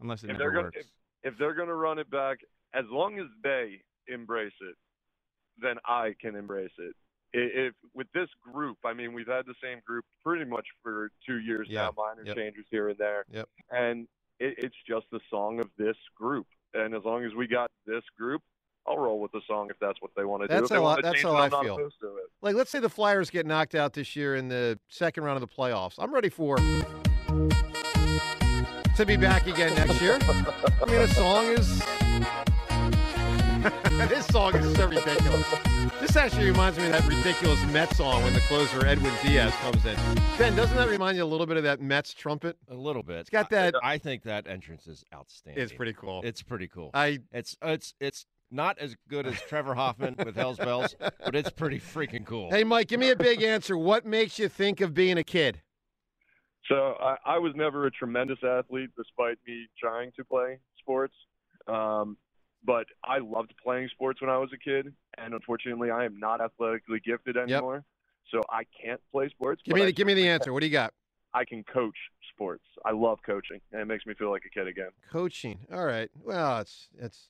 unless it if never they're gonna works. if, if they're going to run it back, as long as they embrace it, then I can embrace it. If with this group, I mean, we've had the same group pretty much for two years Yeah. now, minor Yep. changes here and there, Yep. and it, it's just the song of this group. And as long as we got this group, I'll roll with the song if that's what they want to do. That's If how I- that's how it, I feel. opposed to it. Like, let's say the Flyers get knocked out this year in the second round of the playoffs. I'm ready for to be back again next year. I mean, the song is this song is so ridiculous. This actually reminds me of that ridiculous Mets song when the closer Edwin Diaz comes in. Ben, doesn't that remind you a little bit of that Mets trumpet? A little bit. It's got that. I think that entrance is outstanding. It's pretty cool. It's pretty cool. I It's it's it's not as good as Trevor Hoffman with Hell's Bells, but it's pretty freaking cool. Hey, Mike, give me a big answer. What makes you think of being a kid? So I, I was never a tremendous athlete, despite me trying to play sports. Um, but I loved playing sports when I was a kid, and unfortunately, I am not athletically gifted anymore. So I can't play sports. Give me the give me the answer. What do you got? I can coach sports. I love coaching, and it makes me feel like a kid again. Coaching. All right. Well, it's it's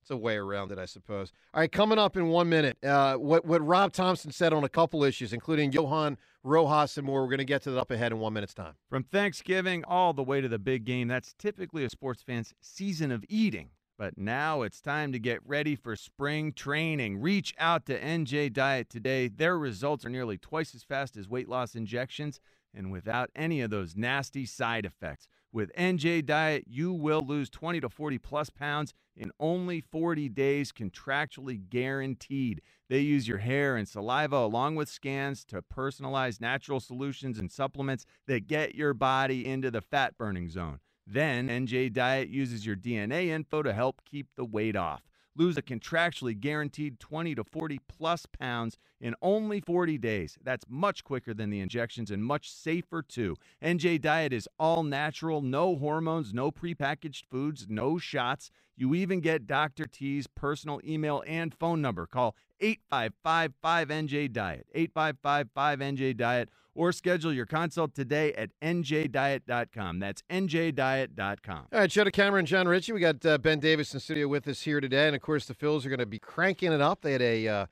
it's a way around it, I suppose. All right, coming up in one minute. Uh, what what Rob Thomson said on a couple issues, including Johan Rojas and more. We're going to get to that up ahead in one minute's time. From Thanksgiving all the way to the big game, that's typically a sports fan's season of eating. But now it's time to get ready for spring training. Reach out to NJ Diet today. Their results are nearly twice as fast as weight loss injections and without any of those nasty side effects. With NJ Diet, you will lose 20 to 40 plus pounds in only 40 days, contractually guaranteed. They use your hair and saliva along with scans to personalize natural solutions and supplements that get your body into the fat burning zone. Then NJ Diet uses your DNA info to help keep the weight off. Lose a contractually guaranteed 20 to 40 plus pounds in only 40 days. That's much quicker than the injections and much safer too. NJ Diet is all natural, no hormones, no prepackaged foods, no shots. You even get Dr. T's personal email and phone number. Call 855 5NJ Diet, 855 5NJ Diet, or schedule your consult today at njdiet.com. That's njdiet.com. All right, Joe DeCamara and Jon Ritchie. We got uh, Ben Davis in studio with us here today, and of course the Phils are going to be cranking it up. They had a uh,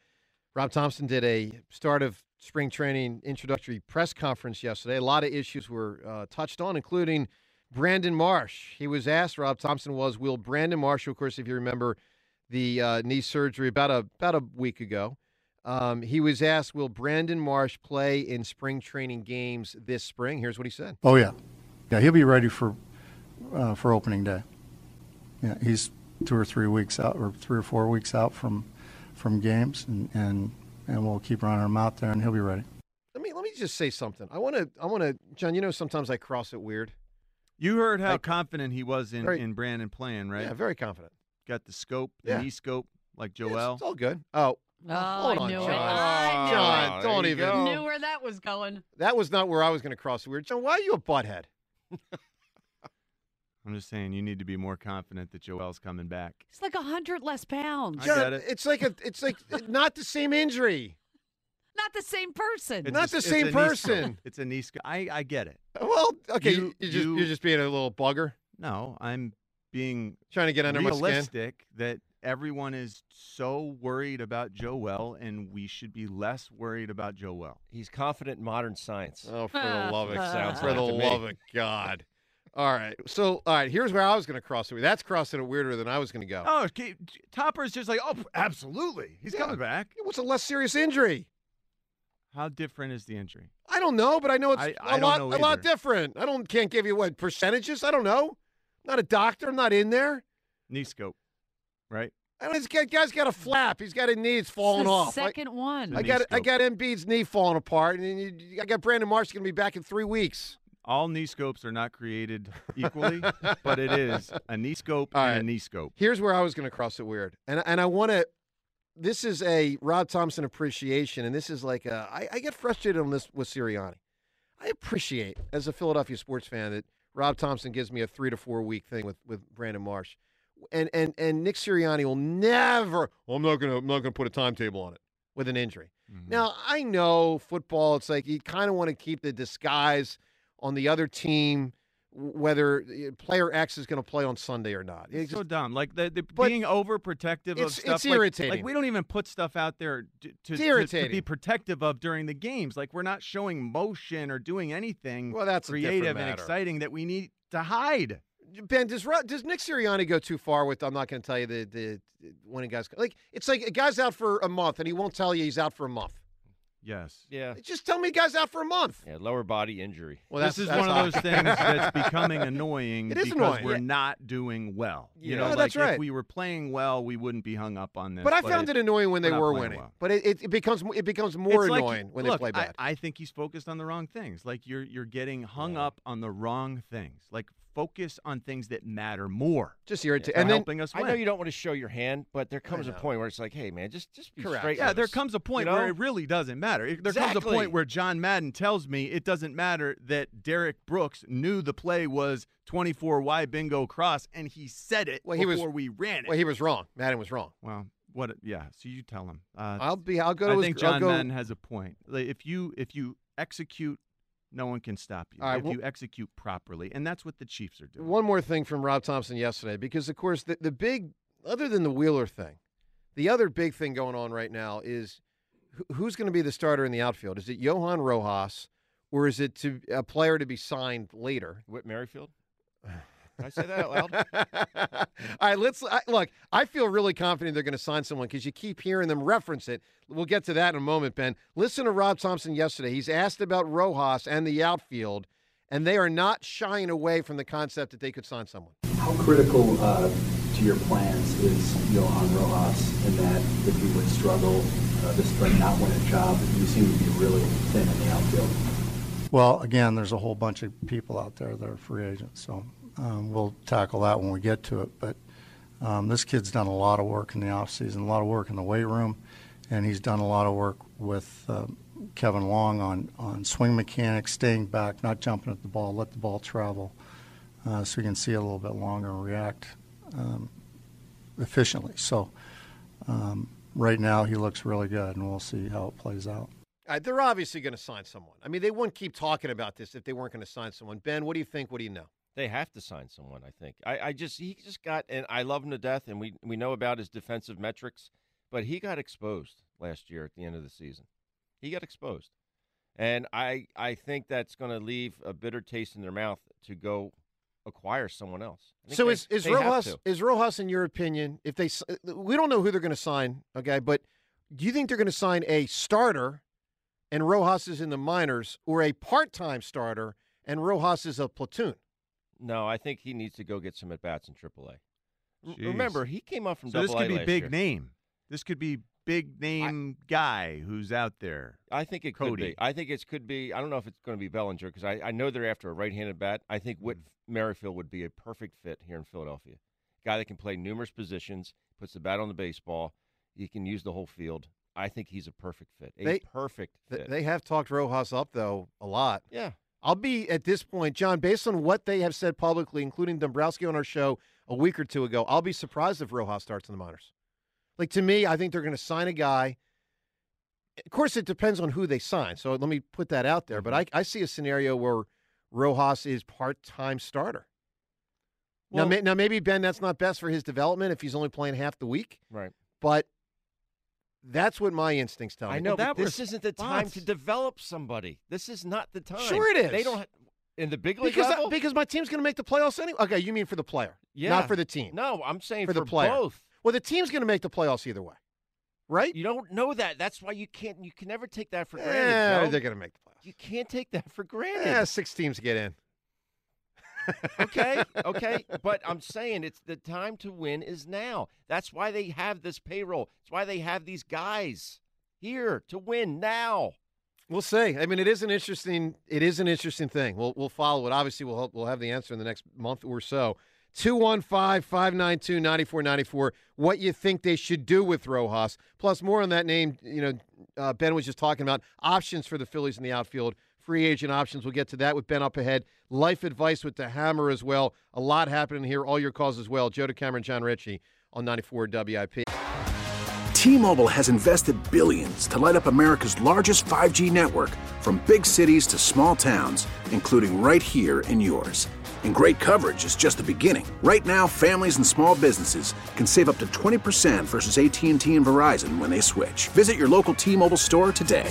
Rob Thomson did a start of spring training introductory press conference yesterday. A lot of issues were uh, touched on, including Brandon Marsh. He was asked. Rob Thomson was, "Will Brandon Marsh, of course, if you remember the uh, knee surgery about a about a week ago, Um, he was asked, "Will Brandon Marsh play in spring training games this spring?" Here's what he said. Oh yeah, yeah, he'll be ready for uh, for opening day. Yeah, he's two or three weeks out, or three or four weeks out from from games, and and, and we'll keep running him out there, and he'll be ready. Let me let me just say something. I want to I want to John. You know, sometimes I cross it weird. You heard how Like- confident he was in, Very- in Brandon playing, right? Yeah, very confident. Got the scope, the Yeah. knee scope, like Yeah, it's- Joel. it's all good. Oh, Oh, hold I on, knew John. it. I knew John, it. don't even. go. Knew where that was going. That was not where I was going to cross the weird. John, why are you a butthead? I'm just saying you need to be more confident that Joel's coming back. It's like a hundred less pounds. I John, get it. It's like a. It's like not the same injury. Not the same person. It's Not a- the same a knee person. It's a knee scope. I, I get it. Well, okay, You- you, you just you- you're just being a little bugger, No, I'm being trying to get under my skin. realistic that everyone is so worried about Joel, and we should be less worried about Joel. He's confident in modern science. Oh, for the love of ah. Sounds for like the love of God! All right, so all right, here's where I was going to cross it. That's crossing it weirder than I was going to go. Oh, okay, Topper's just like, oh, absolutely, he's Yeah. coming back. What's a less serious injury? How different is the injury? I don't know, but I know it's I- a I don't lot a lot different. I don't can't give you what percentages. I don't know. not a doctor. I'm not in there. Knee scope, right? I don't, this guy, guy's got a flap. He's got a knee. It's falling the off. I- second one. I knee got I got Embiid's knee falling apart, and then you, I got Brandon Marsh going to be back in three weeks. All knee scopes are not created equally, but it is a knee scope All and a knee scope. Here's where I was going to cross it weird, and and I want to. This is a Rob Thomson appreciation, and this is like a, I, I get frustrated on this with Sirianni. I appreciate as a Philadelphia sports fan that Rob Thomson gives me a three to four week thing with with Brandon Marsh, and and and Nick Sirianni will never. Well, I'm not gonna I'm not gonna put a timetable on it with an injury. Mm-hmm. Now I know football. It's like you kind of want to keep the disguise on the other team, whether uh, player X is going to play on Sunday or not. It's so dumb. Like the, the being overprotective of it's- stuff. it's like- Like, we don't even put stuff out there d- to, to, to be protective of during the games. Like we're not showing motion or doing anything Well, that's creative and exciting that we need to hide. Ben, does does Nick Sirianni go too far with? I'm not going to tell you the the when a guy's like it's like a guy's out for a month and he won't tell you he's out for a month. Yes. Yeah. Just tell me guy's out for a month. Yeah, lower body injury. Well, this is that's one of those things that's becoming annoying It is because annoying. we're Yeah. not doing well. You know, No, like that's if we were playing well, we wouldn't be hung up on this. But I found it, annoying when they were winning. well. But it, it, it becomes it becomes more It's like- annoying when look, they play bad. I, I think he's focused on the wrong things. Like you're you're getting hung up on the wrong things. Like focus on things that matter more. Just irritating. for And then helping us I know you don't want to show your hand, but there comes a point where it's like, hey, man, just just be Correct. straight. Yeah, with there us, comes a point you know? where it really doesn't matter. It- There comes a point where John Madden tells me it doesn't matter that Derrick Brooks knew the play was 24 Y bingo cross, and he said it Well, he was- before we ran it. well, he was wrong. Madden was wrong. Well, what? Yeah. So you tell him. Uh, I'll be. I'll go to I his. think I'll John go, Madden has a point. Like, if you if you execute, no one can stop you. All right, if well- you execute properly, and that's what the Chiefs are doing. One more thing from Rob Thomson yesterday, because of course the, the big, other than the Wheeler thing, the other big thing going on right now is who's going to be the starter in the outfield? Is it Johan Rojas, or is it to a player to be signed later? Whit Merrifield. Can I say that out loud? All right, let's I, look. I feel really confident they're going to sign someone because you keep hearing them reference it. We'll get to that in a moment, Ben. Listen to Rob Thomson yesterday. He's asked about Rojas and the outfield, and they are not shying away from the concept that they could sign someone. How critical uh, to your plans is Johan Rojas in that if he would struggle uh, this spring, not win a job, you seem to be really thin in the outfield? Well, again, there's a whole bunch of people out there that are free agents, so um, we'll tackle that when we get to it. But um, this kid's done a lot of work in the offseason, a lot of work in the weight room, and he's done a lot of work with um, Kevin Long on, on swing mechanics, staying back, not jumping at the ball, let the ball travel, uh, so he can see a little bit longer and react um, efficiently. So um, right now, he looks really good, and we'll see how it plays out. Right, they're obviously going to sign someone. I mean, they wouldn't keep talking about this if they weren't going to sign someone. Ben, what do you think? What do you know? They have to sign someone. I think. I, I just he just got and I love him to death, and we we know about his defensive metrics, but he got exposed last year at the end of the season. He got exposed, and I I think that's going to leave a bitter taste in their mouth to go acquire someone else. So they- is is Rojas is Rojas in your opinion? If they uh, we don't know who they're going to sign, okay, but Do you think they're going to sign a starter and Rojas is in the minors, or a part-time starter and Rojas is a platoon? No, I think he needs to go get some at bats in AAA. R- Jeez. Remember, he came up from double A. So this could be big year. name. This could be big name guy who's out there. I think it could be. I think it could be. I don't know if it's going to be Bellinger because I, I know they're after a right-handed bat. I think Whit hmm. Merrifield would be a perfect fit here in Philadelphia. Guy that can play numerous positions, puts the bat on the baseball. He can use the whole field. I think he's a perfect fit. A They- perfect fit. They have talked Rojas up though a lot. Yeah. I'll be at this point, John, based on what they have said publicly, including Dombrowski on our show a week or two ago. I'll be surprised if Rojas starts in the minors. Like to me, I think they're going to sign a guy. Of course, it depends on who they sign. So let me put that out there. But mm-hmm. I, I see a scenario where Rojas is part-time starter. now, Well- may, now maybe Ben, that's not best for his development if he's only playing half the week. Right. But that's what my instincts tell me. I know, That but was- this isn't the time to develop somebody. This is not the time. Sure it is. They don't. ha- In the big league because level? because my team's going to make the playoffs anyway. Okay, you mean for the player, yeah. not for the team. No, I'm saying for the player. both. Well, the team's going to make the playoffs either way, right? You don't know that. That's why you can't. You can never take that for granted. Yeah, Joe. they're going to make the playoffs. You can't take that for granted. Yeah, six teams get in. Okay, okay, but I'm saying it's the time to win is now. That's why they have this payroll. It's why they have these guys here to win now. We'll see. I mean, it is an interesting. It is an interesting thing. We'll we'll follow it. Obviously, we'll help, we'll have the answer in the next month or so. 215-592-9494. What you think they should do with Rojas? Plus, more on that name. You know, uh, Ben was just talking about options for the Phillies in the outfield. Free agent options. We'll get to that with Ben up ahead. Life advice with the Hammer as well. A lot happening here. All your calls as well. Joe DeCamara, Jon Ritchie on 94 WIP. T-Mobile has invested billions to light up America's largest 5G network from big cities to small towns, including right here in yours. And great coverage is just the beginning. Right now, families and small businesses can save up to 20% versus AT&T and Verizon when they switch. Visit your local T-Mobile store today.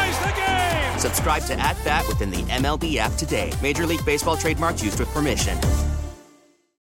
the game. Subscribe to At Bat within the MLB app today. Major League Baseball trademarks used with permission.